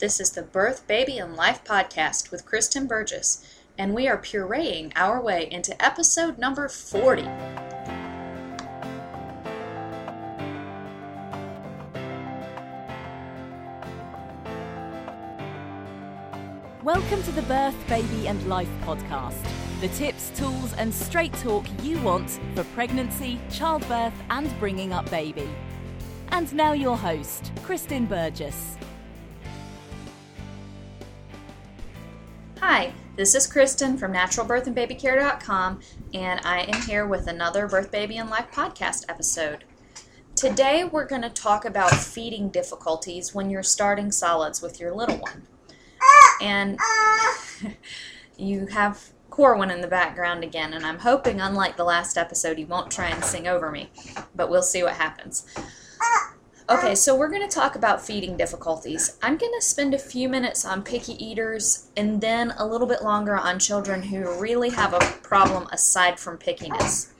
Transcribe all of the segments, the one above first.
This is the Birth, Baby, and Life podcast with Kristen Burgess, and we are pureeing our way into episode number 40. Welcome to the Birth, Baby, and Life podcast. The tips, tools, and straight talk you want for pregnancy, childbirth, and bringing up baby. And now, your host, Kristen Burgess. Hi, this is Kristen from naturalbirthandbabycare.com, and I am here with another Birth, Baby, and Life podcast episode. Today, we're going to talk about feeding difficulties when you're starting solids with your little one. And you have Corwin in the background again, and I'm hoping, unlike the last episode, he won't try and sing over me, but we'll see what happens. Okay, so we're going to talk about feeding difficulties. I'm going to spend a few minutes on picky eaters and then a little bit longer on children who really have a problem aside from pickiness.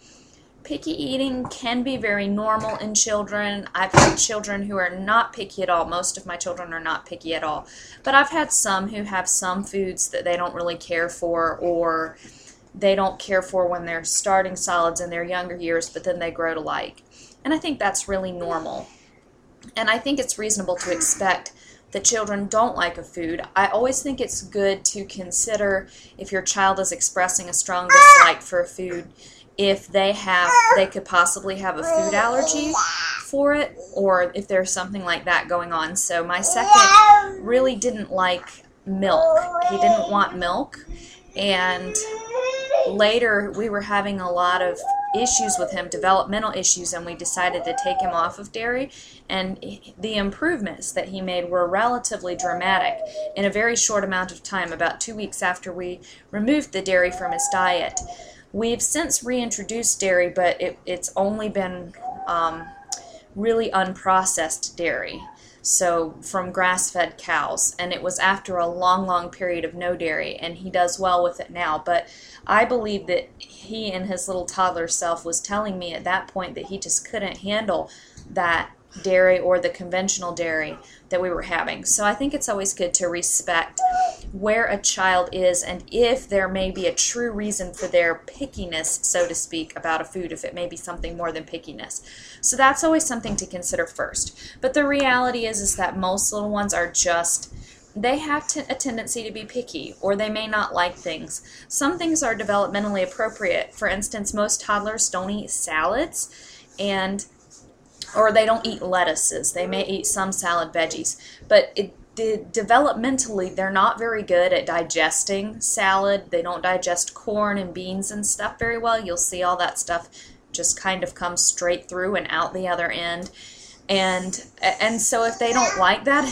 Picky eating can be very normal in children. I've had children who are not picky at all. Most of my children are not picky at all. But I've had some who have some foods that they don't really care for or they don't care for when they're starting solids in their younger years, but then they grow to like. And I think that's really normal. And I think it's reasonable to expect that children don't like a food. I always think it's good to consider if your child is expressing a strong dislike for a food, if they have they could possibly have a food allergy for it or if there's something like that going on. So my second really didn't like milk. He didn't want milk and later we were having a lot of issues with him, developmental issues, and we decided to take him off of dairy. And the improvements that he made were relatively dramatic in a very short amount of time, about two weeks after we removed the dairy from his diet. We've since reintroduced dairy, but it, it's only been um, really unprocessed dairy so from grass fed cows. And it was after a long, long period of no dairy, and he does well with it now. But I believe that he and his little toddler self was telling me at that point that he just couldn't handle that dairy or the conventional dairy that we were having. So I think it's always good to respect where a child is and if there may be a true reason for their pickiness, so to speak, about a food, if it may be something more than pickiness. So that's always something to consider first. But the reality is is that most little ones are just they have t- a tendency to be picky or they may not like things. Some things are developmentally appropriate. For instance, most toddlers don't eat salads and or they don't eat lettuces. They may eat some salad veggies, but it, developmentally they're not very good at digesting salad. They don't digest corn and beans and stuff very well. You'll see all that stuff just kind of comes straight through and out the other end. And and so if they don't like that,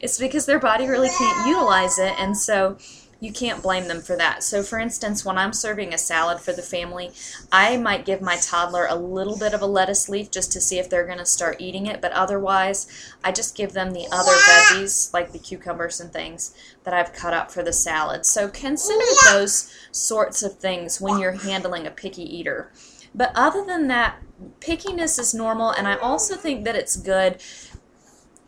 it's, because their body really can't utilize it. And so you can't blame them for that. So, for instance, when I'm serving a salad for the family, I might give my toddler a little bit of a lettuce leaf just to see if they're going to start eating it, but otherwise, I just give them the other veggies, like the cucumbers and things that I've cut up for the salad. So, consider those sorts of things when you're handling a picky eater. But other than that, pickiness is normal, and I also think that it's good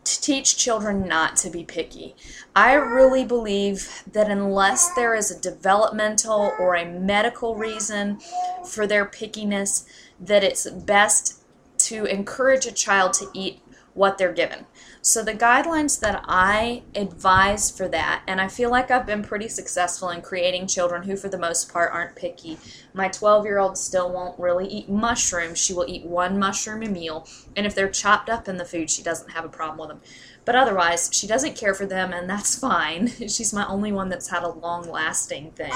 to teach children not to be picky. I really believe that unless there is a developmental or a medical reason for their pickiness, that it's best to encourage a child to eat what they're given. So, the guidelines that I advise for that, and I feel like I've been pretty successful in creating children who, for the most part, aren't picky. My 12 year old still won't really eat mushrooms. She will eat one mushroom a meal, and if they're chopped up in the food, she doesn't have a problem with them. But otherwise, she doesn't care for them, and that's fine. She's my only one that's had a long lasting thing.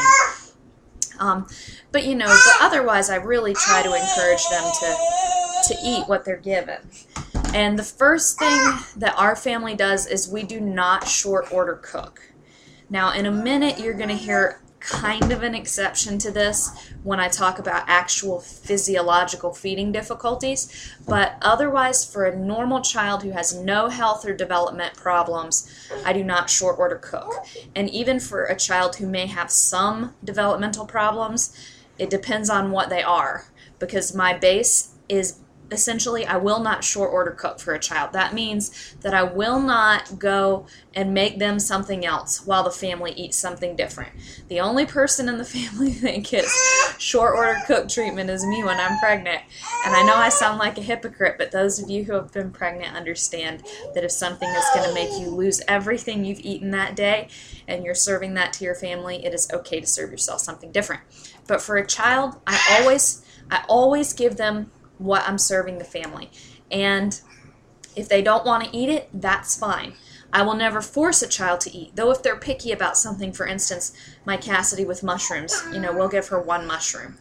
Um, but you know, but otherwise, I really try to encourage them to to eat what they're given. And the first thing that our family does is we do not short order cook. Now, in a minute, you're going to hear kind of an exception to this when I talk about actual physiological feeding difficulties, but otherwise, for a normal child who has no health or development problems, I do not short order cook. And even for a child who may have some developmental problems, it depends on what they are because my base is essentially I will not short order cook for a child. That means that I will not go and make them something else while the family eats something different. The only person in the family that gets short order cook treatment is me when I'm pregnant. And I know I sound like a hypocrite, but those of you who have been pregnant understand that if something is going to make you lose everything you've eaten that day and you're serving that to your family, it is okay to serve yourself something different. But for a child, I always I always give them what I'm serving the family. And if they don't want to eat it, that's fine. I will never force a child to eat. Though if they're picky about something, for instance, my Cassidy with mushrooms, you know, we'll give her one mushroom.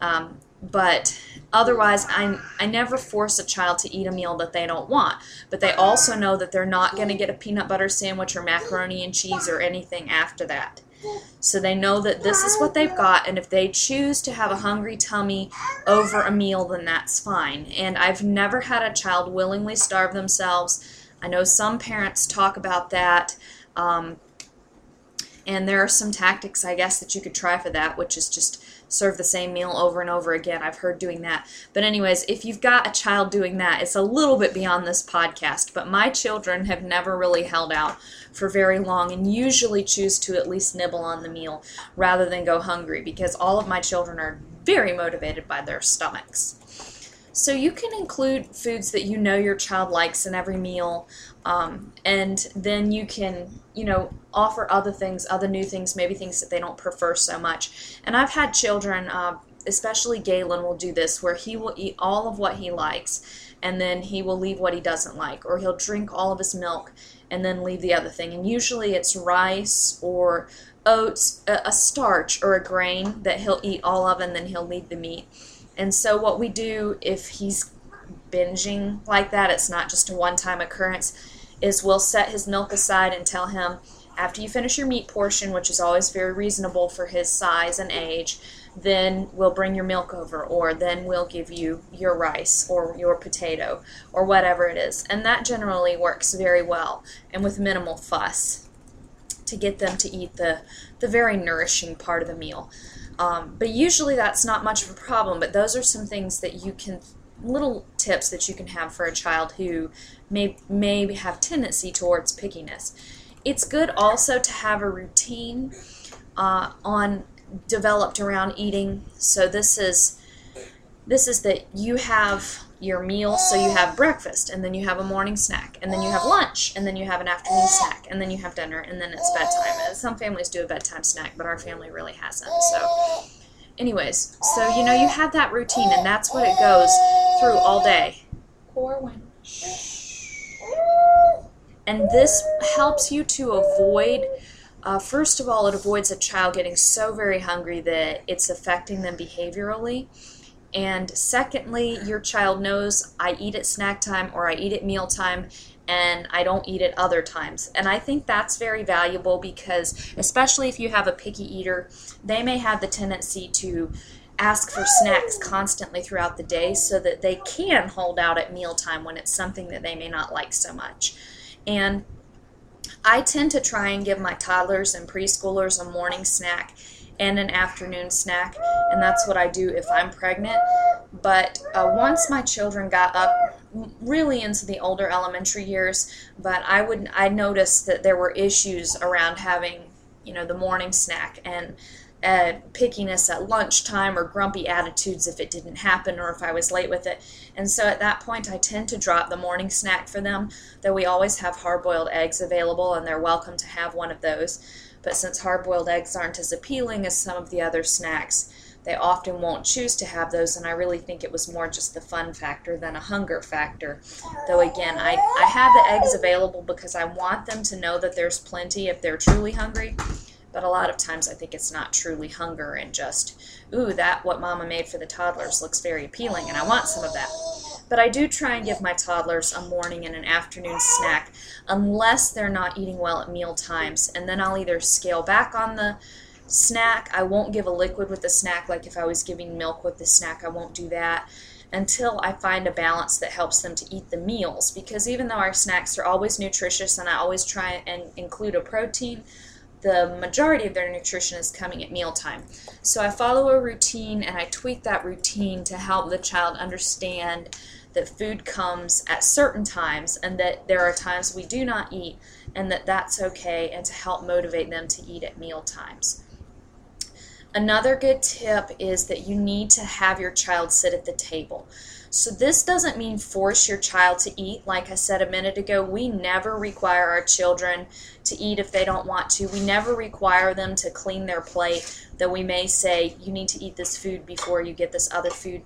Um, but otherwise, I, I never force a child to eat a meal that they don't want. But they also know that they're not going to get a peanut butter sandwich or macaroni and cheese or anything after that. So they know that this is what they've got, and if they choose to have a hungry tummy over a meal, then that's fine. And I've never had a child willingly starve themselves. I know some parents talk about that. Um, and there are some tactics, I guess, that you could try for that, which is just serve the same meal over and over again. I've heard doing that. But, anyways, if you've got a child doing that, it's a little bit beyond this podcast. But my children have never really held out for very long and usually choose to at least nibble on the meal rather than go hungry because all of my children are very motivated by their stomachs. So you can include foods that you know your child likes in every meal, um, and then you can, you know, offer other things, other new things, maybe things that they don't prefer so much. And I've had children, uh, especially Galen, will do this where he will eat all of what he likes, and then he will leave what he doesn't like, or he'll drink all of his milk and then leave the other thing. And usually it's rice or oats, a, a starch or a grain that he'll eat all of, and then he'll leave the meat. And so, what we do if he's binging like that, it's not just a one time occurrence, is we'll set his milk aside and tell him after you finish your meat portion, which is always very reasonable for his size and age, then we'll bring your milk over, or then we'll give you your rice or your potato or whatever it is. And that generally works very well and with minimal fuss to get them to eat the, the very nourishing part of the meal. Um, but usually that's not much of a problem, but those are some things that you can, little tips that you can have for a child who may, may have tendency towards pickiness. It's good also to have a routine uh, on developed around eating. So this is this is that you have your meal so you have breakfast and then you have a morning snack and then you have lunch and then you have an afternoon snack and then you have dinner and then it's bedtime some families do a bedtime snack but our family really hasn't so anyways so you know you have that routine and that's what it goes through all day Corwin. and this helps you to avoid uh, first of all, it avoids a child getting so very hungry that it's affecting them behaviorally. And secondly, your child knows I eat at snack time or I eat at mealtime and I don't eat it other times. And I think that's very valuable because, especially if you have a picky eater, they may have the tendency to ask for snacks constantly throughout the day so that they can hold out at mealtime when it's something that they may not like so much. And I tend to try and give my toddlers and preschoolers a morning snack and an afternoon snack, and that's what I do if I'm pregnant. But uh, once my children got up really into the older elementary years, but I would I noticed that there were issues around having you know the morning snack and uh, pickiness at lunchtime or grumpy attitudes if it didn't happen or if I was late with it. And so at that point, I tend to drop the morning snack for them, though we always have hard boiled eggs available and they're welcome to have one of those. But since hard boiled eggs aren't as appealing as some of the other snacks, they often won't choose to have those, and I really think it was more just the fun factor than a hunger factor. Though, again, I, I have the eggs available because I want them to know that there's plenty if they're truly hungry. But a lot of times I think it's not truly hunger and just, ooh, that what mama made for the toddlers looks very appealing and I want some of that. But I do try and give my toddlers a morning and an afternoon snack unless they're not eating well at meal times. And then I'll either scale back on the snack. I won't give a liquid with the snack like if I was giving milk with the snack, I won't do that until I find a balance that helps them to eat the meals. Because even though our snacks are always nutritious and I always try and include a protein, the majority of their nutrition is coming at mealtime. So I follow a routine and I tweak that routine to help the child understand that food comes at certain times and that there are times we do not eat and that that's okay and to help motivate them to eat at meal times. Another good tip is that you need to have your child sit at the table. So, this doesn't mean force your child to eat. Like I said a minute ago, we never require our children to eat if they don't want to. We never require them to clean their plate, though we may say, you need to eat this food before you get this other food.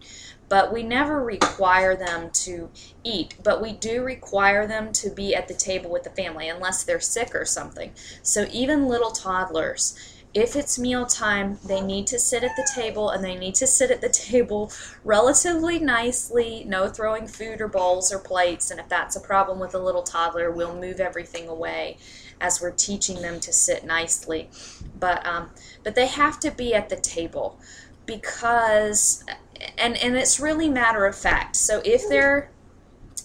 But we never require them to eat. But we do require them to be at the table with the family unless they're sick or something. So, even little toddlers, if it's mealtime, they need to sit at the table and they need to sit at the table relatively nicely, no throwing food or bowls or plates. And if that's a problem with a little toddler, we'll move everything away as we're teaching them to sit nicely. But um, but they have to be at the table because and and it's really matter of fact. So if they're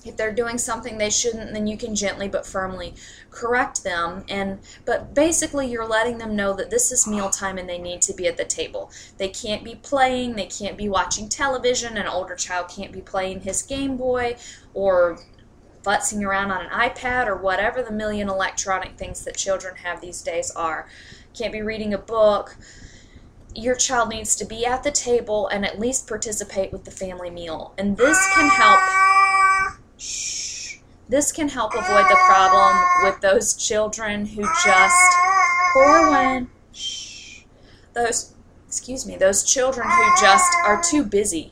if they're doing something they shouldn't then you can gently but firmly correct them. And but basically you're letting them know that this is mealtime and they need to be at the table. They can't be playing they can't be watching television an older child can't be playing his game boy or futzing around on an ipad or whatever the million electronic things that children have these days are. Can't be reading a book your child needs to be at the table and at least participate with the family meal and this can help. This can help avoid the problem with those children who just Corwin. Shh. Those excuse me, those children who just are too busy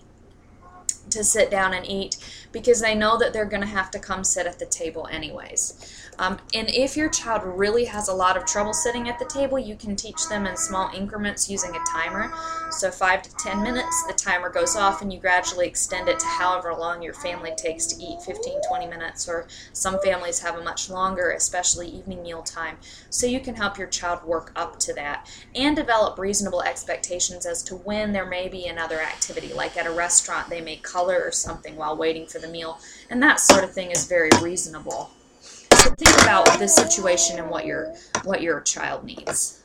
to sit down and eat because they know that they're going to have to come sit at the table anyways. Um, and if your child really has a lot of trouble sitting at the table, you can teach them in small increments using a timer. So, five to ten minutes, the timer goes off, and you gradually extend it to however long your family takes to eat 15, 20 minutes, or some families have a much longer, especially evening meal time. So, you can help your child work up to that and develop reasonable expectations as to when there may be another activity. Like at a restaurant, they may color or something while waiting for the meal, and that sort of thing is very reasonable think about the situation and what your what your child needs.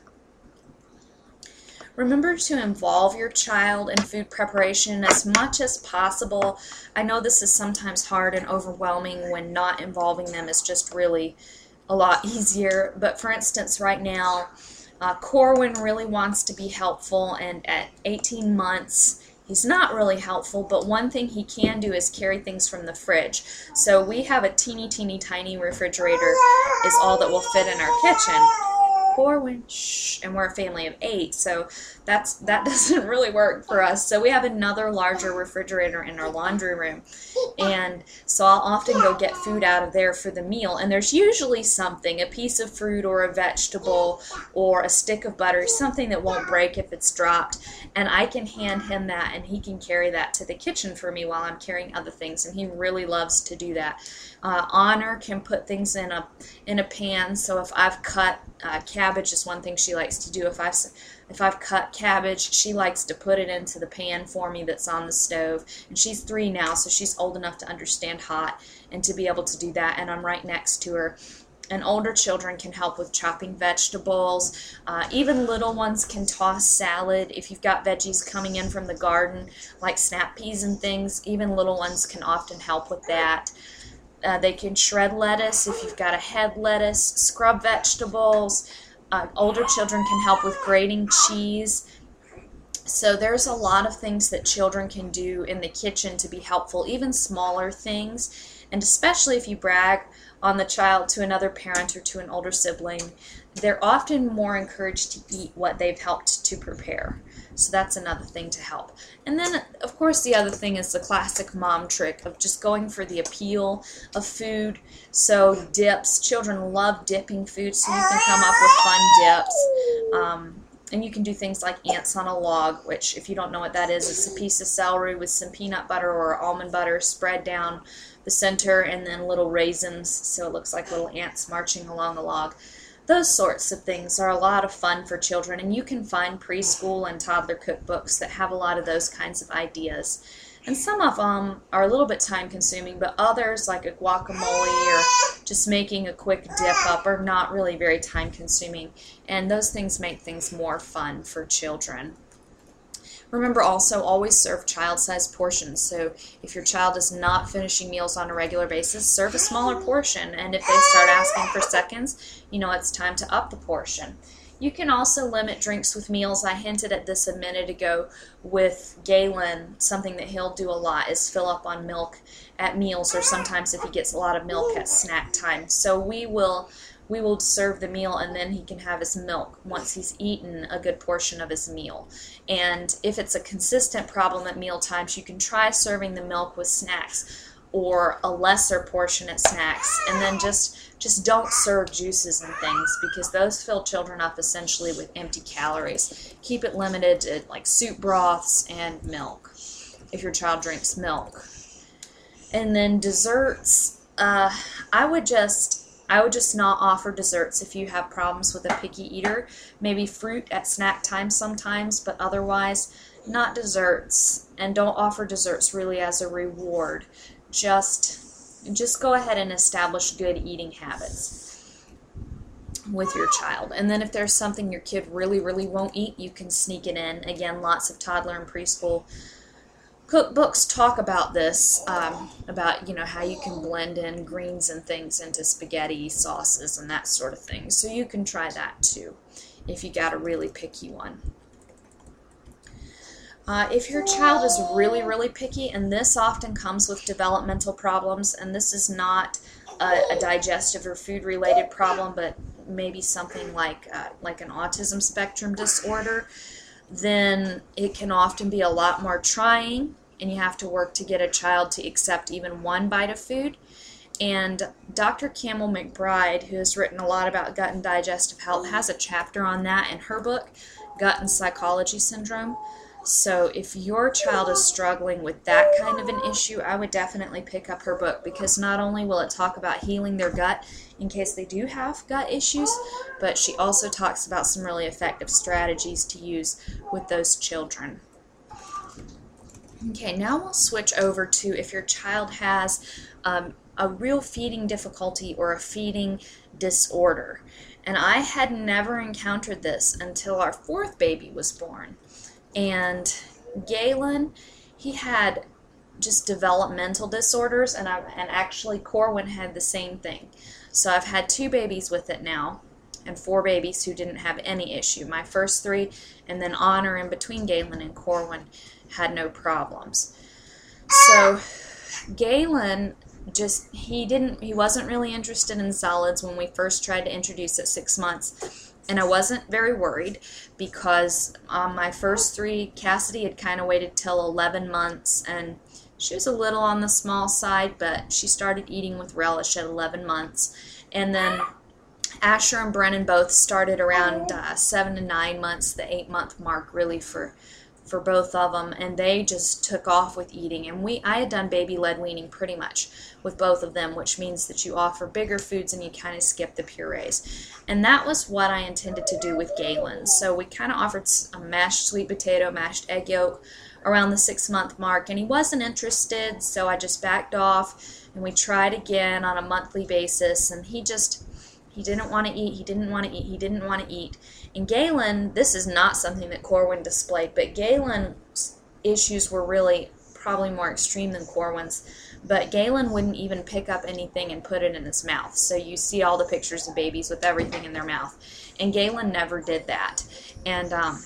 Remember to involve your child in food preparation as much as possible. I know this is sometimes hard and overwhelming when not involving them is just really a lot easier. But for instance, right now, uh, Corwin really wants to be helpful, and at 18 months, He's not really helpful, but one thing he can do is carry things from the fridge. So we have a teeny, teeny, tiny refrigerator is all that will fit in our kitchen. Corwin, shh, and we're a family of eight, so that's that doesn't really work for us. So we have another larger refrigerator in our laundry room, and so I'll often go get food out of there for the meal. And there's usually something, a piece of fruit or a vegetable or a stick of butter, something that won't break if it's dropped, and I can hand him that, and he can carry that to the kitchen for me while I'm carrying other things, and he really loves to do that. Uh, Honor can put things in a in a pan. So if I've cut uh, cabbage, is one thing she likes to do. If I've if I've cut cabbage, she likes to put it into the pan for me that's on the stove. And she's three now, so she's old enough to understand hot and to be able to do that. And I'm right next to her. And older children can help with chopping vegetables. Uh, even little ones can toss salad. If you've got veggies coming in from the garden, like snap peas and things, even little ones can often help with that. Uh, they can shred lettuce if you've got a head lettuce, scrub vegetables. Uh, older children can help with grating cheese. So there's a lot of things that children can do in the kitchen to be helpful, even smaller things. And especially if you brag on the child to another parent or to an older sibling, they're often more encouraged to eat what they've helped to prepare. So that's another thing to help. And then, of course, the other thing is the classic mom trick of just going for the appeal of food. So dips, children love dipping food, so you can come up with fun dips. Um, and you can do things like ants on a log, which, if you don't know what that is, it's a piece of celery with some peanut butter or almond butter spread down the center, and then little raisins, so it looks like little ants marching along the log. Those sorts of things are a lot of fun for children, and you can find preschool and toddler cookbooks that have a lot of those kinds of ideas. And some of them are a little bit time consuming, but others, like a guacamole or just making a quick dip up, are not really very time consuming. And those things make things more fun for children. Remember also always serve child sized portions. So if your child is not finishing meals on a regular basis, serve a smaller portion. And if they start asking for seconds, you know it's time to up the portion. You can also limit drinks with meals. I hinted at this a minute ago with Galen. Something that he'll do a lot is fill up on milk at meals, or sometimes if he gets a lot of milk at snack time. So we will we will serve the meal and then he can have his milk once he's eaten a good portion of his meal. And if it's a consistent problem at meal times, you can try serving the milk with snacks or a lesser portion at snacks and then just just don't serve juices and things because those fill children up essentially with empty calories. Keep it limited to like soup broths and milk if your child drinks milk. And then desserts, uh, I would just I would just not offer desserts if you have problems with a picky eater. Maybe fruit at snack time sometimes, but otherwise, not desserts. And don't offer desserts really as a reward. Just just go ahead and establish good eating habits with your child. And then if there's something your kid really really won't eat, you can sneak it in. Again, lots of toddler and preschool cookbooks talk about this um, about you know how you can blend in greens and things into spaghetti sauces and that sort of thing. So you can try that too if you got a really picky one. Uh, if your child is really really picky and this often comes with developmental problems and this is not a, a digestive or food related problem but maybe something like uh, like an autism spectrum disorder then it can often be a lot more trying and you have to work to get a child to accept even one bite of food. And Dr. Campbell-McBride, who has written a lot about gut and digestive health, has a chapter on that in her book, Gut and Psychology Syndrome. So if your child is struggling with that kind of an issue, I would definitely pick up her book because not only will it talk about healing their gut in case they do have gut issues, but she also talks about some really effective strategies to use with those children. Okay, now we'll switch over to if your child has um, a real feeding difficulty or a feeding disorder. And I had never encountered this until our fourth baby was born. And Galen, he had just developmental disorders, and, I, and actually Corwin had the same thing. So I've had two babies with it now, and four babies who didn't have any issue. My first three, and then Honor in between Galen and Corwin had no problems. So Galen just he didn't he wasn't really interested in solids when we first tried to introduce it six months and i wasn't very worried because on my first three cassidy had kind of waited till 11 months and she was a little on the small side but she started eating with relish at 11 months and then asher and brennan both started around uh, seven to nine months the eight month mark really for for both of them and they just took off with eating. And we I had done baby led weaning pretty much with both of them which means that you offer bigger foods and you kind of skip the purees. And that was what I intended to do with Galen. So we kind of offered a mashed sweet potato mashed egg yolk around the six month mark and he wasn't interested so I just backed off and we tried again on a monthly basis and he just he didn't want to eat he didn't want to eat he didn't want to eat and Galen, this is not something that Corwin displayed, but Galen's issues were really probably more extreme than Corwin's. But Galen wouldn't even pick up anything and put it in his mouth. So you see all the pictures of babies with everything in their mouth, and Galen never did that. And um,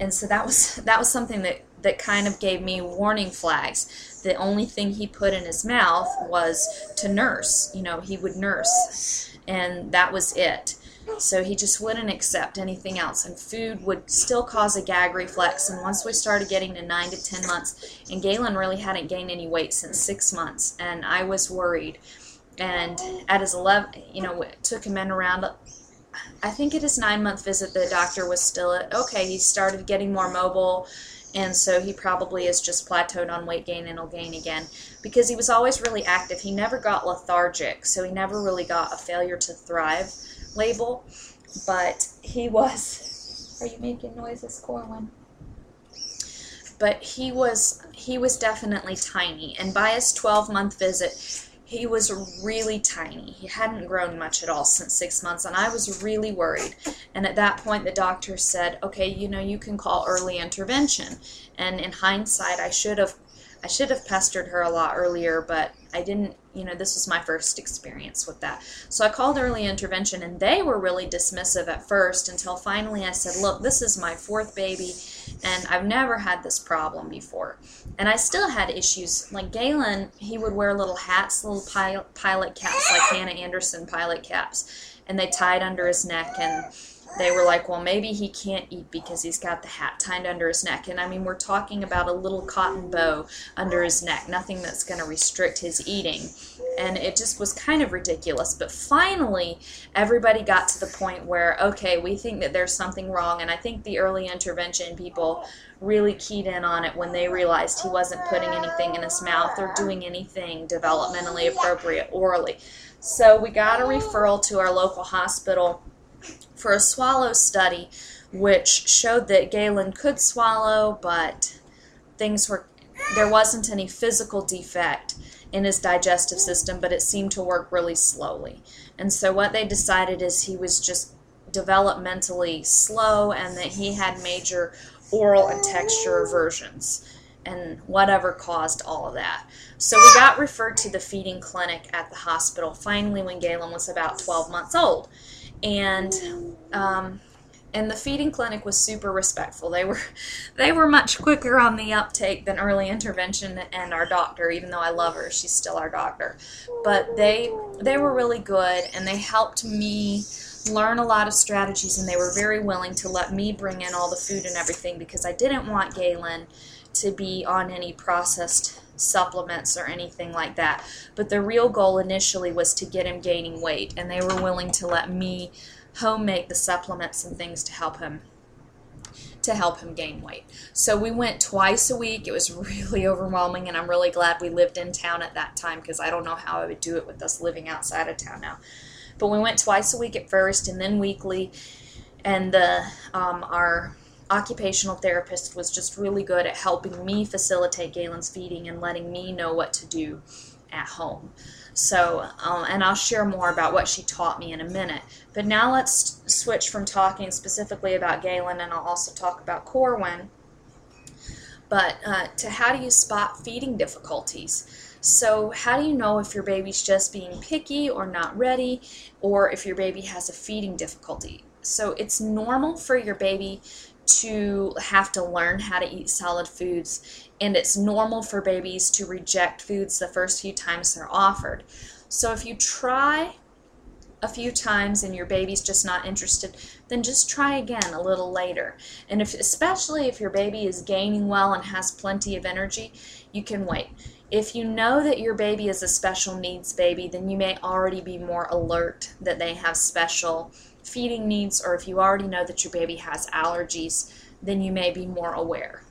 and so that was that was something that that kind of gave me warning flags. The only thing he put in his mouth was to nurse. You know, he would nurse, and that was it. So he just wouldn't accept anything else. And food would still cause a gag reflex. And once we started getting to 9 to 10 months, and Galen really hadn't gained any weight since six months, and I was worried. And at his 11, you know, took him in around, I think at his nine month visit, the doctor was still at, okay, he started getting more mobile. And so he probably is just plateaued on weight gain and will gain again because he was always really active. He never got lethargic, so he never really got a failure to thrive label, but he was. Are you making noises, Corwin? But he was he was definitely tiny, and by his 12 month visit, he was really tiny. He hadn't grown much at all since six months, and I was really worried. And at that point, the doctor said, "Okay, you know, you can call early intervention." And in hindsight, I should have I should have pestered her a lot earlier, but I didn't, you know, this was my first experience with that. So I called early intervention and they were really dismissive at first until finally I said, Look, this is my fourth baby and I've never had this problem before. And I still had issues. Like Galen, he would wear little hats, little pilot caps, like Hanna Andersson pilot caps, and they tied under his neck and they were like, well, maybe he can't eat because he's got the hat tied under his neck. And I mean, we're talking about a little cotton bow under his neck, nothing that's going to restrict his eating. And it just was kind of ridiculous. But finally, everybody got to the point where, okay, we think that there's something wrong. And I think the early intervention people really keyed in on it when they realized he wasn't putting anything in his mouth or doing anything developmentally appropriate orally. So we got a referral to our local hospital for a swallow study, which showed that Galen could swallow, but things were there wasn't any physical defect in his digestive system, but it seemed to work really slowly. And so what they decided is he was just developmentally slow and that he had major oral and texture aversions and whatever caused all of that. So we got referred to the feeding clinic at the hospital finally when Galen was about 12 months old and um, and the feeding clinic was super respectful. They were they were much quicker on the uptake than early intervention and our doctor. Even though I love her, she's still our doctor. But they they were really good, and they helped me learn a lot of strategies, and they were very willing to let me bring in all the food and everything because I didn't want Galen to be on any processed supplements or anything like that. But the real goal initially was to get him gaining weight, and they were willing to let me home make the supplements and things to help him to help him gain weight. So we went twice a week. It was really overwhelming, and I'm really glad we lived in town at that time because I don't know how I would do it with us living outside of town now. But we went twice a week at first, and then weekly. And the um, our occupational therapist was just really good at helping me facilitate Galen's feeding and letting me know what to do at home. So, um, and I'll share more about what she taught me in a minute. But now let's switch from talking specifically about Galen, and I'll also talk about Corwin. But uh, to how do you spot feeding difficulties? So, how do you know if your baby's just being picky or not ready, or if your baby has a feeding difficulty? So, it's normal for your baby to have to learn how to eat solid foods, and it's normal for babies to reject foods the first few times they're offered. So if you try a few times and your baby's just not interested, then just try again a little later. And if especially if your baby is gaining well and has plenty of energy, you can wait. If you know that your baby is a special needs baby, then you may already be more alert that they have special feeding needs, or if you already know that your baby has allergies, then you may be more aware.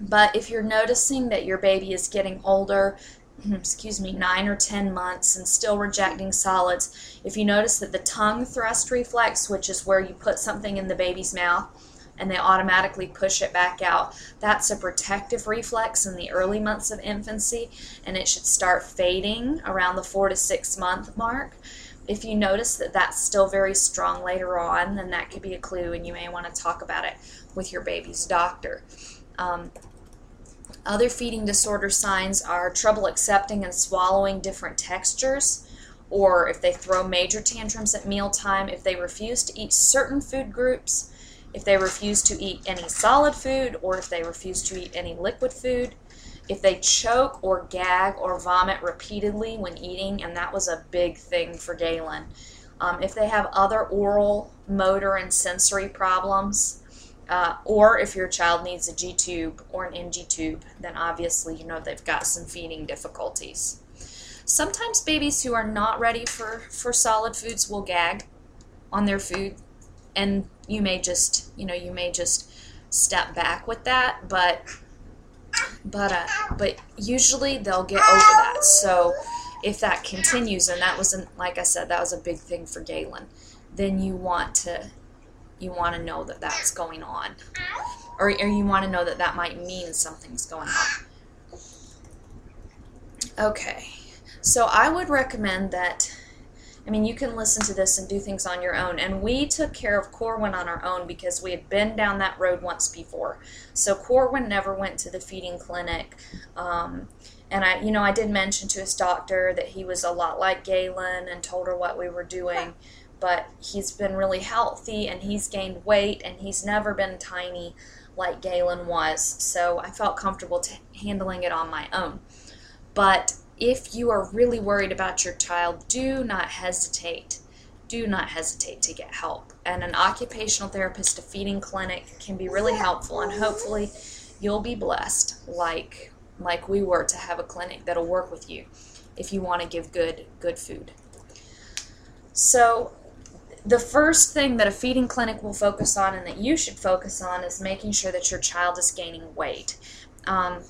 But if you're noticing that your baby is getting older, excuse me, nine or 10 months and still rejecting solids, if you notice that the tongue thrust reflex, which is where you put something in the baby's mouth and they automatically push it back out, that's a protective reflex in the early months of infancy and it should start fading around the four to six month mark. If you notice that that's still very strong later on, then that could be a clue, and you may want to talk about it with your baby's doctor. Um, other feeding disorder signs are trouble accepting and swallowing different textures, or if they throw major tantrums at mealtime, if they refuse to eat certain food groups, if they refuse to eat any solid food, or if they refuse to eat any liquid food if they choke or gag or vomit repeatedly when eating, and that was a big thing for Galen. Um, if they have other oral, motor, and sensory problems, uh, or if your child needs a G tube or an NG tube, then obviously you know they've got some feeding difficulties. Sometimes babies who are not ready for, for solid foods will gag on their food, and you may just, you know, you may just step back with that, but but uh, but usually they'll get over that. So if that continues, and that wasn't like I said, that was a big thing for Galen, then you want to you want to know that that's going on, or, or you want to know that that might mean something's going on. Okay, So I would recommend that. I mean, you can listen to this and do things on your own. And we took care of Corwin on our own because we had been down that road once before. So Corwin never went to the feeding clinic. Um, and I, you know, I did mention to his doctor that he was a lot like Galen and told her what we were doing. But he's been really healthy and he's gained weight and he's never been tiny like Galen was. So I felt comfortable t- handling it on my own. But if you are really worried about your child, do not hesitate. Do not hesitate to get help. And an occupational therapist, a feeding clinic can be really helpful and hopefully you'll be blessed like like we were to have a clinic that'll work with you if you want to give good good food. So the first thing that a feeding clinic will focus on and that you should focus on is making sure that your child is gaining weight. Um,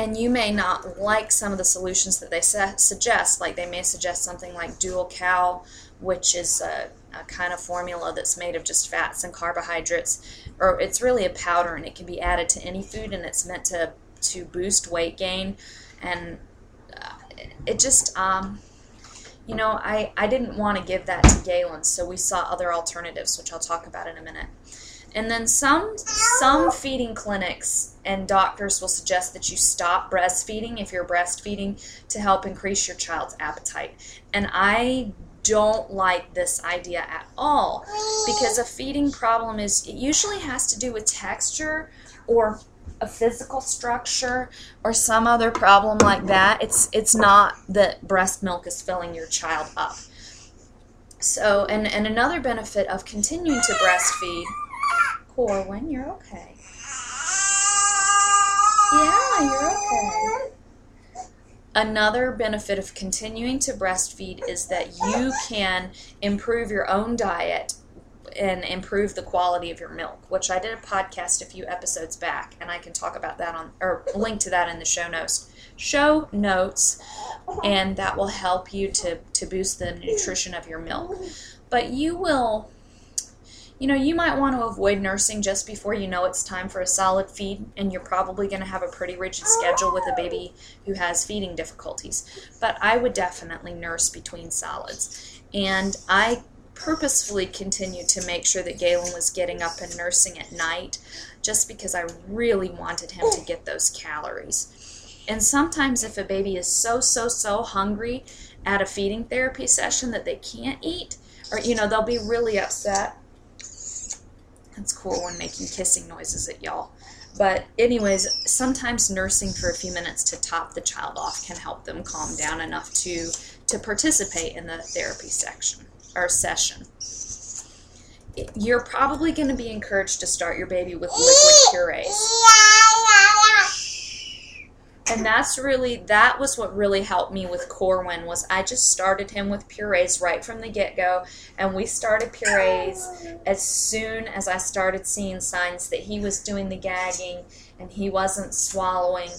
and you may not like some of the solutions that they suggest, like they may suggest something like DuoCal, which is a, a, kind of formula that's made of just fats and carbohydrates, or it's really a powder and it can be added to any food and it's meant to to boost weight gain, and uh, it just um, you know, I, I didn't want to give that to Galen, so we saw other alternatives, which I'll talk about in a minute. And then some some feeding clinics and doctors will suggest that you stop breastfeeding if you're breastfeeding to help increase your child's appetite. And I don't like this idea at all because a feeding problem is it usually has to do with texture or a physical structure or some other problem like that. It's it's not that breast milk is filling your child up. So, and, and another benefit of continuing to breastfeed, Corwin, you're okay. Yeah, you're okay. Another benefit of continuing to breastfeed is that you can improve your own diet and improve the quality of your milk, which I did a podcast a few episodes back, and I can talk about that on or link to that in the show notes. Show notes, and that will help you to to boost the nutrition of your milk. But you will, you know, you might want to avoid nursing just before you know it's time for a solid feed, and you're probably going to have a pretty rigid schedule with a baby who has feeding difficulties. But I would definitely nurse between solids, and I purposefully continued to make sure that Galen was getting up and nursing at night just because I really wanted him to get those calories. And sometimes, if a baby is so, so, so hungry at a feeding therapy session that they can't eat, or you know, they'll be really upset. That's cool when making kissing noises at y'all. But, anyways, sometimes nursing for a few minutes to top the child off can help them calm down enough to, to participate in the therapy section or session. You're probably going to be encouraged to start your baby with liquid purees. And that's really that was what really helped me with Corwin was I just started him with purees right from the get-go and we started purees as soon as I started seeing signs that he was doing the gagging and he wasn't swallowing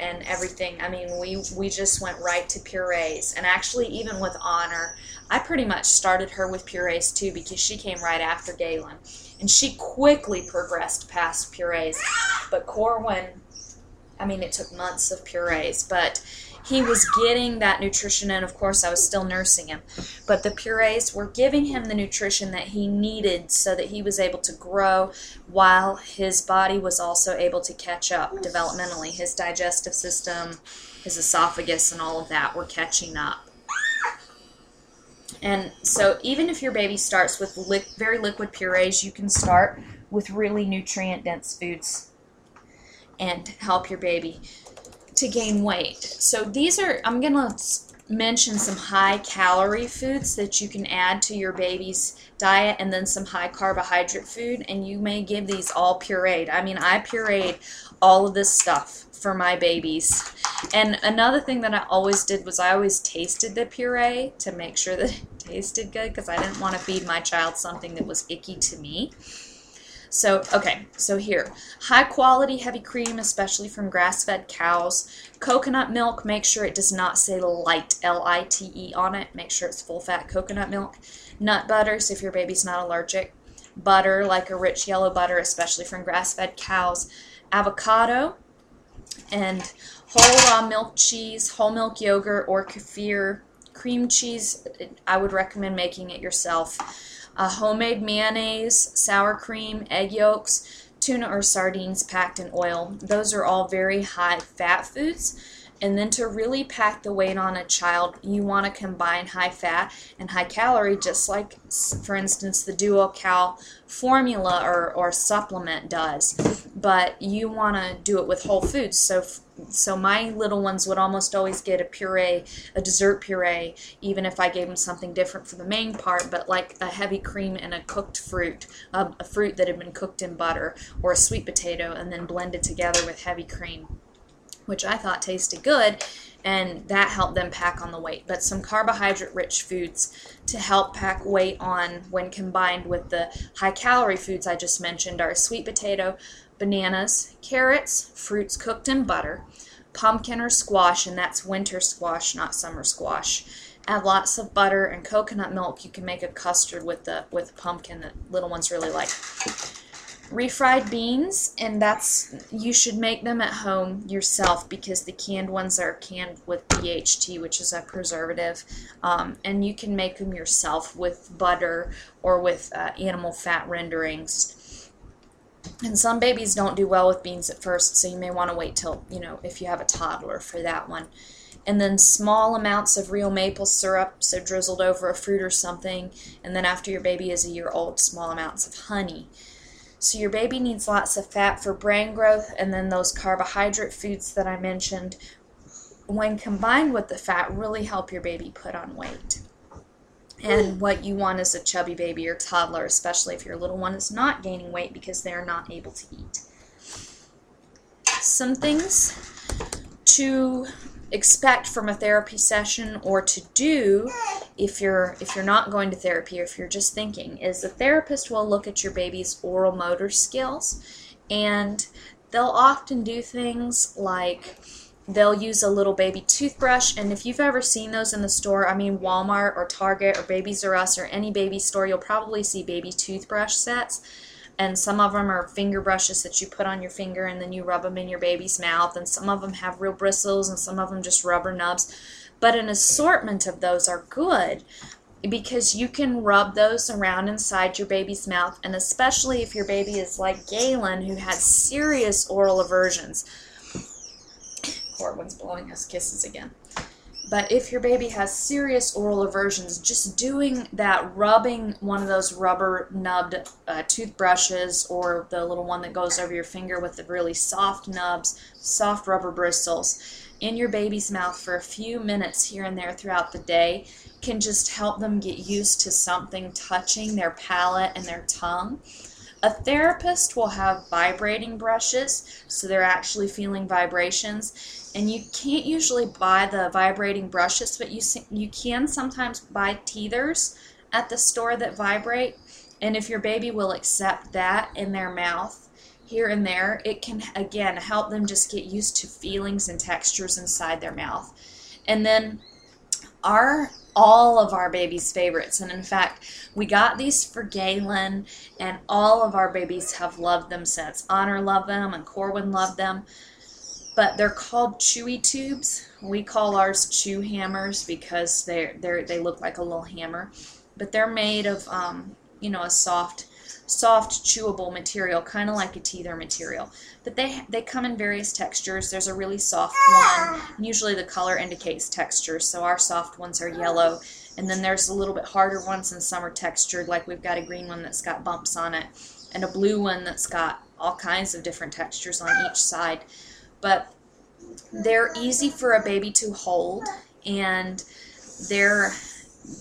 and everything. I mean, we we just went right to purees. And actually even with Honor, I pretty much started her with purees too because she came right after Galen. And she quickly progressed past purees. But Corwin, I mean, it took months of purees, but he was getting that nutrition, and of course, I was still nursing him. But the purees were giving him the nutrition that he needed so that he was able to grow while his body was also able to catch up developmentally. His digestive system, his esophagus, and all of that were catching up. And so, even if your baby starts with li- very liquid purees, you can start with really nutrient dense foods and help your baby to gain weight. So, these are, I'm going to mention some high calorie foods that you can add to your baby's diet and then some high carbohydrate food and you may give these all pureed. I mean, I pureed all of this stuff for my babies. And another thing that I always did was I always tasted the puree to make sure that it tasted good because I didn't want to feed my child something that was icky to me. So, okay, so here, high quality heavy cream, especially from grass fed cows. Coconut milk, make sure it does not say light, L I T E, on it. Make sure it's full fat coconut milk. Nut butters, if your baby's not allergic. Butter, like a rich yellow butter, especially from grass fed cows. Avocado, And whole raw milk cheese, whole milk yogurt, or kefir, cream cheese, I would recommend making it yourself. Uh, homemade mayonnaise, sour cream, egg yolks, tuna or sardines packed in oil. Those are all very high fat foods. And then to really pack the weight on a child, you want to combine high fat and high calorie, just like, for instance, the DuoCal formula or, or supplement does. But you want to do it with whole foods. So, so my little ones would almost always get a puree, a dessert puree, even if I gave them something different for the main part, but like a heavy cream and a cooked fruit, a, a fruit that had been cooked in butter, or a sweet potato, and then blended together with heavy cream which I thought tasted good, and that helped them pack on the weight. But some carbohydrate rich foods to help pack weight on when combined with the high calorie foods I just mentioned are sweet potato, bananas, carrots, fruits cooked in butter, pumpkin or squash, and that's winter squash, not summer squash. Add lots of butter and coconut milk. You can make a custard with the with pumpkin that little ones really like refried beans and that's you should make them at home yourself because the canned ones are canned with BHT which is a preservative um, and you can make them yourself with butter or with uh, animal fat renderings and some babies don't do well with beans at first so you may want to wait till you know if you have a toddler for that one and then small amounts of real maple syrup, so drizzled over a fruit or something, and then after your baby is a year old, small amounts of honey. So your baby needs lots of fat for brain growth, and then those carbohydrate foods that I mentioned, when combined with the fat, really help your baby put on weight. And what you want is a chubby baby or toddler, especially if your little one is not gaining weight because they're not able to eat. Some things to expect from a therapy session or to do if you're if you're not going to therapy or if you're just thinking is the therapist will look at your baby's oral motor skills and they'll often do things like they'll use a little baby toothbrush and if you've ever seen those in the store i mean walmart or target or babies r us or any baby store you'll probably see baby toothbrush sets and some of them are finger brushes that you put on your finger and then you rub them in your baby's mouth and some of them have real bristles and some of them just rubber nubs but an assortment of those are good because you can rub those around inside your baby's mouth and especially if your baby is like Galen who has serious oral aversions Corwin's blowing us kisses again but if your baby has serious oral aversions, just doing that, rubbing one of those rubber nubbed uh, toothbrushes or the little one that goes over your finger with the really soft nubs, soft rubber bristles, in your baby's mouth for a few minutes here and there throughout the day can just help them get used to something touching their palate and their tongue. A therapist will have vibrating brushes, so they're actually feeling vibrations and you can't usually buy the vibrating brushes, but you you can sometimes buy teethers at the store that vibrate. And if your baby will accept that in their mouth here and there, it can again help them just get used to feelings and textures inside their mouth. And then our all of our babies' favorites. And in fact, we got these for Galen, and all of our babies have loved them since. Honor loved them, and Corwin loved them but they're called chewy tubes. We call ours chew hammers because they're, they're, they look like a little hammer, but they're made of um, you know a soft soft chewable material, kind of like a teether material. But they they come in various textures. There's a really soft one. Usually the color indicates texture, so our soft ones are yellow. And then there's a little bit harder ones, and some are textured. Like we've got a green one that's got bumps on it, and a blue one that's got all kinds of different textures on each side but they're easy for a baby to hold and they're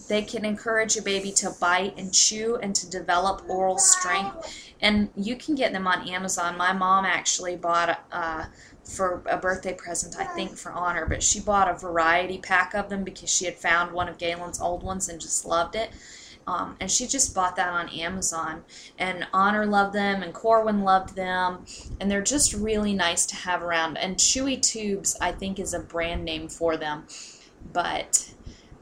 they can encourage a baby to bite and chew and to develop oral strength. And you can get them on amazon. My mom actually bought uh, for a birthday present i think for honor but she bought a variety pack of them because she had found one of galen's old ones and just loved it. Um, and she just bought that on Amazon. And Honor loved them, and Corwin loved them, and they're just really nice to have around. And Chewy Tubes, I think, is a brand name for them, but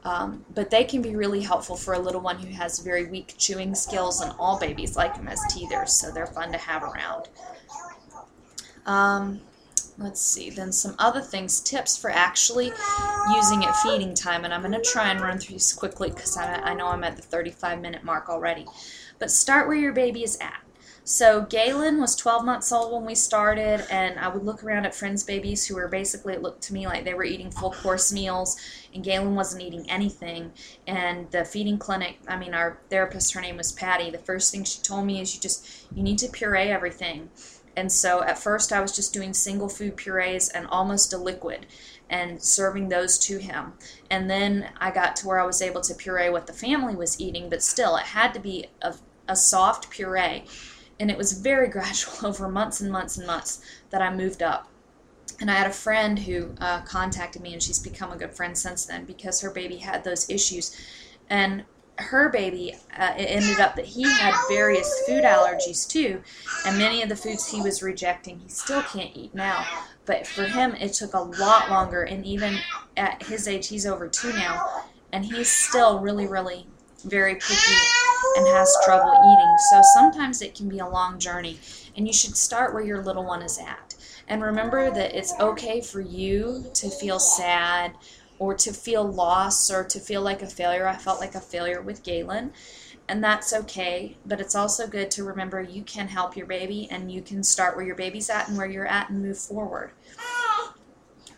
um, but they can be really helpful for a little one who has very weak chewing skills, and all babies like them as teethers, so they're fun to have around. Um, let's see, then some other things, tips for actually using at feeding time. And I'm going to try and run through these quickly because I, I know I'm at the 35 minute mark already. But start where your baby is at. So Galen was 12 months old when we started, and I would look around at friends' babies who were basically, it looked to me like they were eating full course meals, and Galen wasn't eating anything. And the feeding clinic, I mean, our therapist, her name was Patty, the first thing she told me is you just, you need to puree everything. And so at first I was just doing single food purees and almost a liquid and serving those to him. And then I got to where I was able to puree what the family was eating, but still it had to be a, a soft puree. And it was very gradual over months and months and months that I moved up. And I had a friend who uh, contacted me, and she's become a good friend since then because her baby had those issues. And her baby, uh, it ended up that he had various food allergies too, and many of the foods he was rejecting, he still can't eat now. But for him, it took a lot longer, and even at his age, he's over two now, and he's still really, really very picky and has trouble eating. So sometimes it can be a long journey, and you should start where your little one is at. And remember that it's okay for you to feel sad or to feel lost or to feel like a failure. I felt like a failure with Galen, and that's okay. But it's also good to remember you can help your baby and you can start where your baby's at and where you're at and move forward.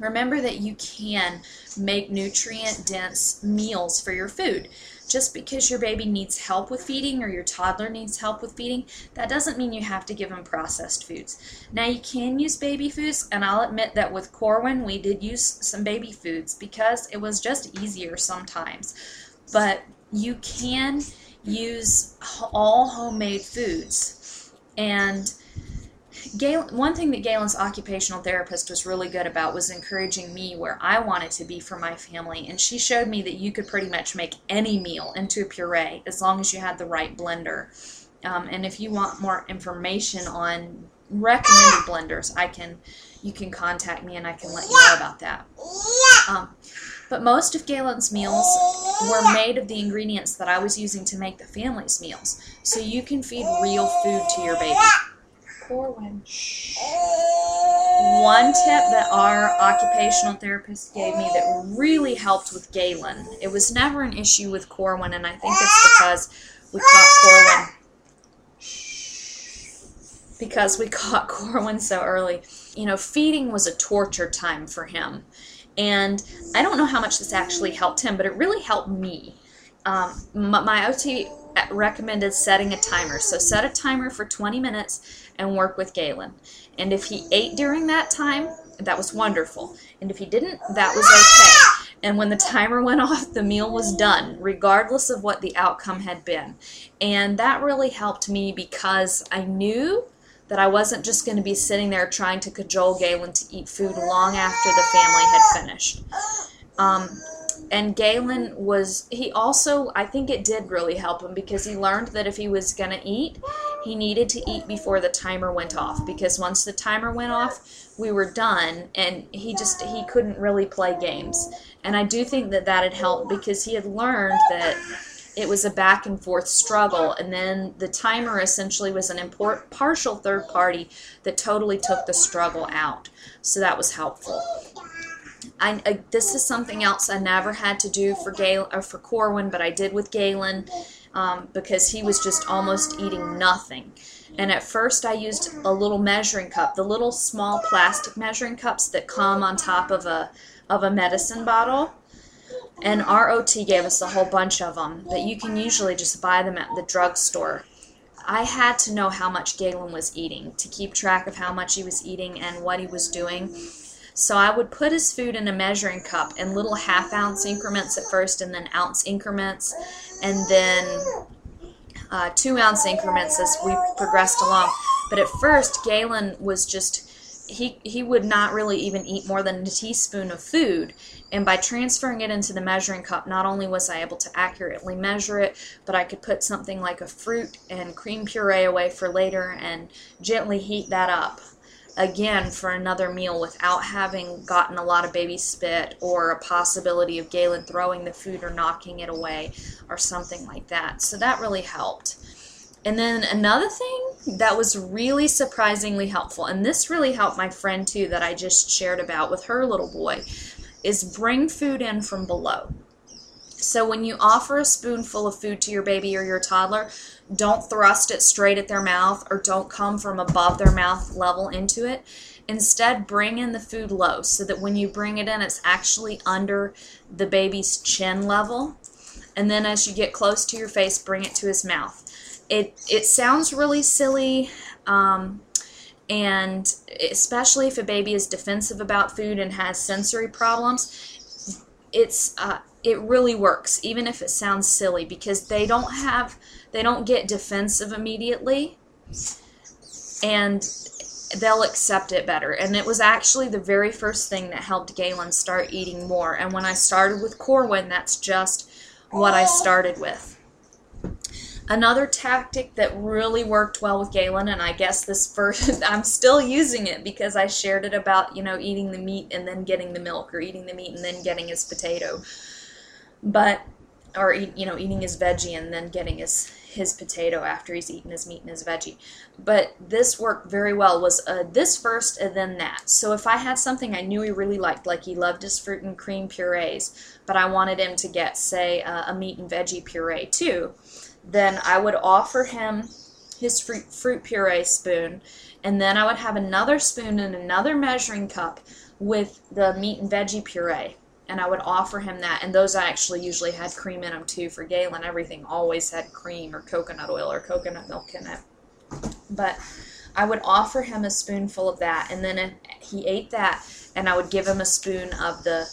Remember that you can make nutrient dense meals for your food. Just because your baby needs help with feeding or your toddler needs help with feeding, that doesn't mean you have to give them processed foods. Now, you can use baby foods, and I'll admit that with Corwin, we did use some baby foods because it was just easier sometimes. But you can use all homemade foods. And Galen, one thing that Galen's occupational therapist was really good about was encouraging me where I wanted to be for my family. And she showed me that you could pretty much make any meal into a puree as long as you had the right blender. Um, and if you want more information on recommended blenders, I can you can contact me and I can let you know about that. Um, but most of Galen's meals were made of the ingredients that I was using to make the family's meals. So you can feed real food to your baby. Corwin. One tip that our occupational therapist gave me that really helped with Galen, it was never an issue with Corwin, and I think it's because we caught Corwin because we caught Corwin so early. You know, feeding was a torture time for him. And I don't know how much this actually helped him, but it really helped me. Um, my OT recommended setting a timer. So set a timer for 20 minutes and work with Galen. And if he ate during that time, that was wonderful. And if he didn't, that was okay. And when the timer went off, the meal was done, regardless of what the outcome had been. And that really helped me because I knew that I wasn't just going to be sitting there trying to cajole Galen to eat food long after the family had finished. Um, and Galen was, he also, I think it did really help him because he learned that if he was going to eat, he needed to eat before the timer went off because once the timer went off, we were done and he just, he couldn't really play games. And I do think that that had helped because he had learned that it was a back and forth struggle and then the timer essentially was an import partial third party that totally took the struggle out so that was helpful I, I, this is something else I never had to do for or for Corwin, but I did with Galen um, because he was just almost eating nothing. And at first, I used a little measuring cup, the little small plastic measuring cups that come on top of a of a medicine bottle. And our OT gave us a whole bunch of them that you can usually just buy them at the drugstore. I had to know how much Galen was eating to keep track of how much he was eating and what he was doing. So I would put his food in a measuring cup in little half ounce increments at first, and then ounce increments, and then uh, two ounce increments as we progressed along. But at first, Galen was just he he would not really even eat more than a teaspoon of food. And by transferring it into the measuring cup not only was i able to accurately measure it but i could put something like a fruit and cream puree away for later and gently heat that up again for another meal without having gotten a lot of baby spit or a possibility of Galen throwing the food or knocking it away or something like that. So that really helped. And then another thing that was really surprisingly helpful, and this really helped my friend too that I just shared about with her little boy, is bring food in from below. So when you offer a spoonful of food to your baby or your toddler, don't thrust it straight at their mouth or don't come from above their mouth level into it. Instead, bring in the food low so that when you bring it in, it's actually under the baby's chin level. And then as you get close to your face, bring it to his mouth. It, it sounds really silly, um, and especially if a baby is defensive about food and has sensory problems, it's uh, it really works, even if it sounds silly, because they don't have they don't get defensive immediately, and they'll accept it better. And it was actually the very first thing that helped Galen start eating more. And when I started with Corwin, that's just what I started with. Another tactic that really worked well with Galen, and I guess this first, I'm still using it because I shared it about, you know, eating the meat and then getting the milk, or eating the meat and then getting his potato. But, or, you know, eating his veggie and then getting his his potato after he's eaten his meat and his veggie. But this worked very well. Was uh, this first and then that. So if I had something I knew he really liked, like he loved his fruit and cream purees, but I wanted him to get, say, uh, a meat and veggie puree too, then I would offer him his fruit, fruit puree spoon, and then I would have another spoon and another measuring cup with the meat and veggie puree. And I would offer him that, and those I actually usually had cream in them too. For Galen, everything always had cream or coconut oil or coconut milk in it. But I would offer him a spoonful of that, and then he ate that, and I would give him a spoon of the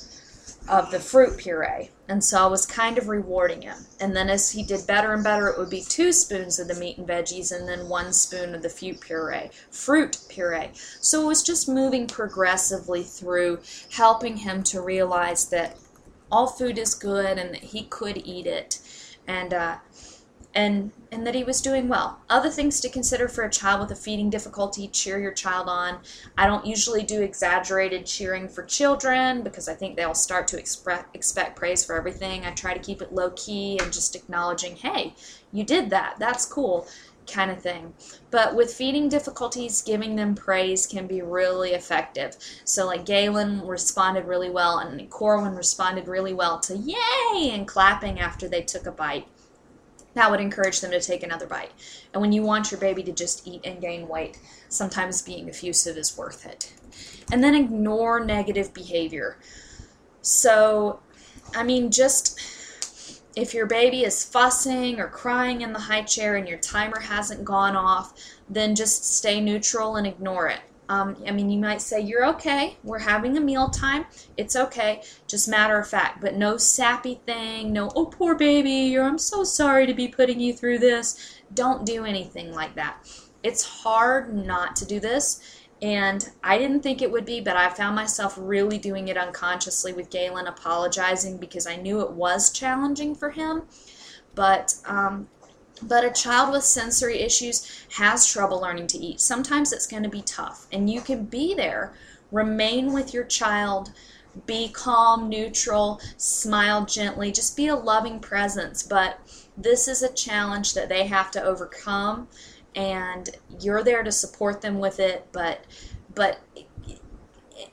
of the fruit puree. And so I was kind of rewarding him. And then as he did better and better, it would be two spoons of the meat and veggies and then one spoon of the fruit puree. Fruit puree. So it was just moving progressively through, helping him to realize that all food is good and that he could eat it. And uh, and and that he was doing well. Other things to consider for a child with a feeding difficulty, cheer your child on. I don't usually do exaggerated cheering for children because I think they'll start to expre- expect praise for everything. I try to keep it low key and just acknowledging, "Hey, you did that. That's cool." kind of thing. But with feeding difficulties, giving them praise can be really effective. So, like Galen responded really well, and Corwin responded really well to yay and clapping after they took a bite that would encourage them to take another bite. And when you want your baby to just eat and gain weight, sometimes being effusive is worth it. And then ignore negative behavior. So, I mean, just if your baby is fussing or crying in the high chair and your timer hasn't gone off, then just stay neutral and ignore it. Um, I mean, you might say, You're okay. We're having a meal time. It's okay. Just matter of fact, but no sappy thing. No, oh, poor baby, or I'm so sorry to be putting you through this. Don't do anything like that. It's hard not to do this. And I didn't think it would be, but I found myself really doing it unconsciously with Galen, apologizing because I knew it was challenging for him. But um, but a child with sensory issues has trouble learning to eat. Sometimes it's going to be tough, and you can be there, remain with your child, be calm, neutral, smile gently, just be a loving presence. But this is a challenge that they have to overcome, and you're there to support them with it. But but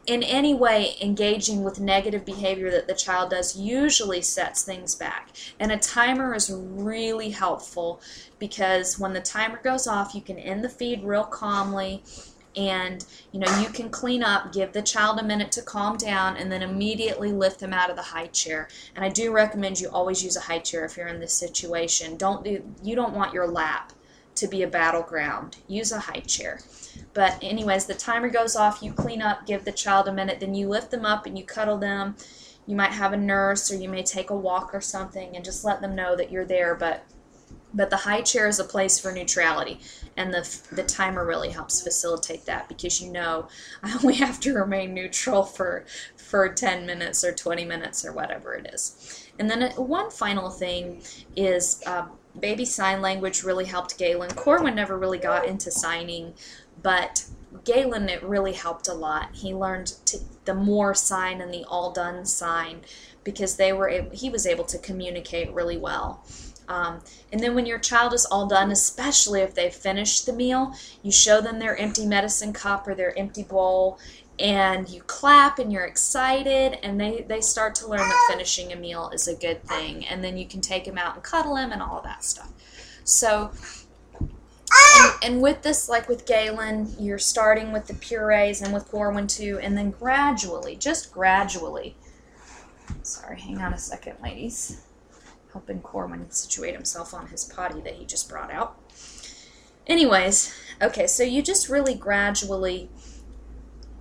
in any way engaging with negative behavior that the child does usually sets things back. And a timer is really helpful because when the timer goes off, you can end the feed real calmly and you know you can clean up give the child a minute to calm down and then immediately lift them out of the high chair and i do recommend you always use a high chair if you're in this situation don't do you don't want your lap to be a battleground. Use a high chair. But, anyways, the timer goes off, you clean up, give the child a minute, then you lift them up and you cuddle them. You might have a nurse or you may take a walk or something and just let them know that you're there. But but the high chair is a place for neutrality and the, the timer really helps facilitate that because you know i only have to remain neutral for for 10 minutes or 20 minutes or whatever it is and then uh, one final thing is um, baby sign language really helped Galen. Corwin never really got into signing, but Galen it really helped a lot. He learned to, the more sign and the all done sign because they were able, he was able to communicate really well. Um, and then when your child is all done, especially if they've finished the meal, you show them their empty medicine cup or their empty bowl, and you clap and you're excited, and they, they start to learn that finishing a meal is a good thing. And then you can take them out and cuddle them and all that stuff. So, and, and with this, like with Galen, you're starting with the purees and with Corwin too, and then gradually, just gradually. Sorry, hang on a second, ladies helping Corwin situate himself on his potty that he just brought out. Anyways, okay, so you just really gradually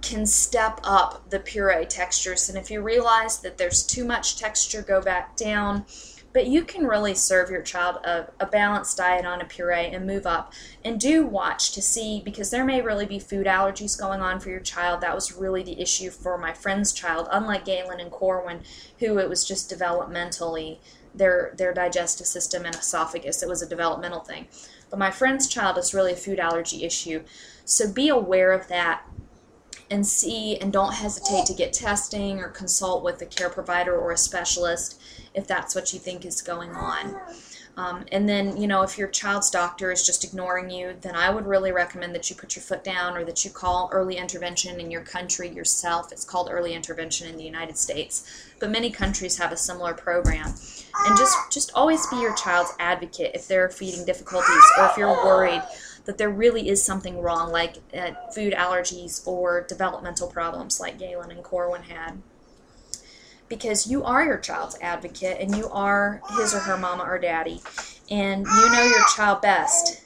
can step up the puree textures, and if you realize that there's too much texture, go back down. But you can really serve your child a, a balanced diet on a puree and move up. And do watch to see, because there may really be food allergies going on for your child. That was really the issue for my friend's child, unlike Galen and Corwin, who it was just developmentally their their digestive system and esophagus. It was a developmental thing. But my friend's child is really a food allergy issue. So be aware of that and see and don't hesitate to get testing or consult with a care provider or a specialist if that's what you think is going on. Um, and then, you know, if your child's doctor is just ignoring you, then I would really recommend that you put your foot down or that you call early intervention in your country yourself. It's called early intervention in the United States, but many countries have a similar program. And just, just always be your child's advocate if there are feeding difficulties or if you're worried that there really is something wrong, like uh, food allergies or developmental problems like Galen and Corwin had. Because you are your child's advocate and you are his or her mama or daddy and you know your child best.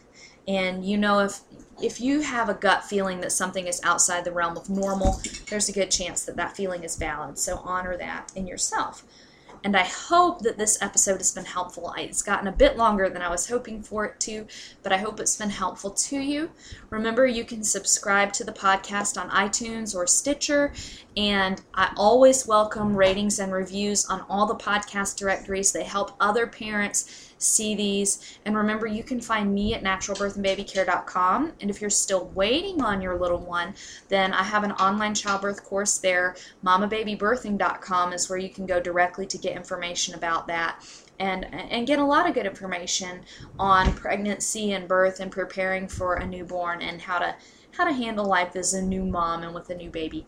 And you know if if you have a gut feeling that something is outside the realm of normal there's a good chance that that feeling is valid. So honor that in yourself and I hope that this episode has been helpful. It's gotten a bit longer than I was hoping for it to, but I hope it's been helpful to you. Remember, you can subscribe to the podcast on iTunes or Stitcher, and I always welcome ratings and reviews on all the podcast directories. They help other parents see these. And remember, you can find me at naturalbirthandbabycare.com. And if you're still waiting on your little one, then I have an online childbirth course there. MamaBabyBirthing.com is where you can go directly to get information about that. And, and get a lot of good information on pregnancy and birth and preparing for a newborn and how to how to handle life as a new mom and with a new baby.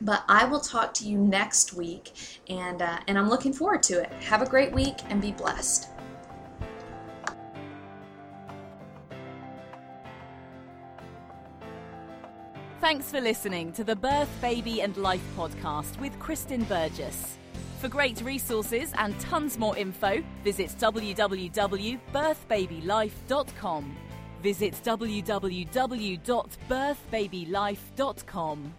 But I will talk to you next week, and uh, and I'm looking forward to it. Have a great week and be blessed. Thanks for listening to the Birth, Baby and Life podcast with Kristen Burgess. For great resources and tons more info, visit www.birthbabylife.com. Visit www.birthbabylife.com.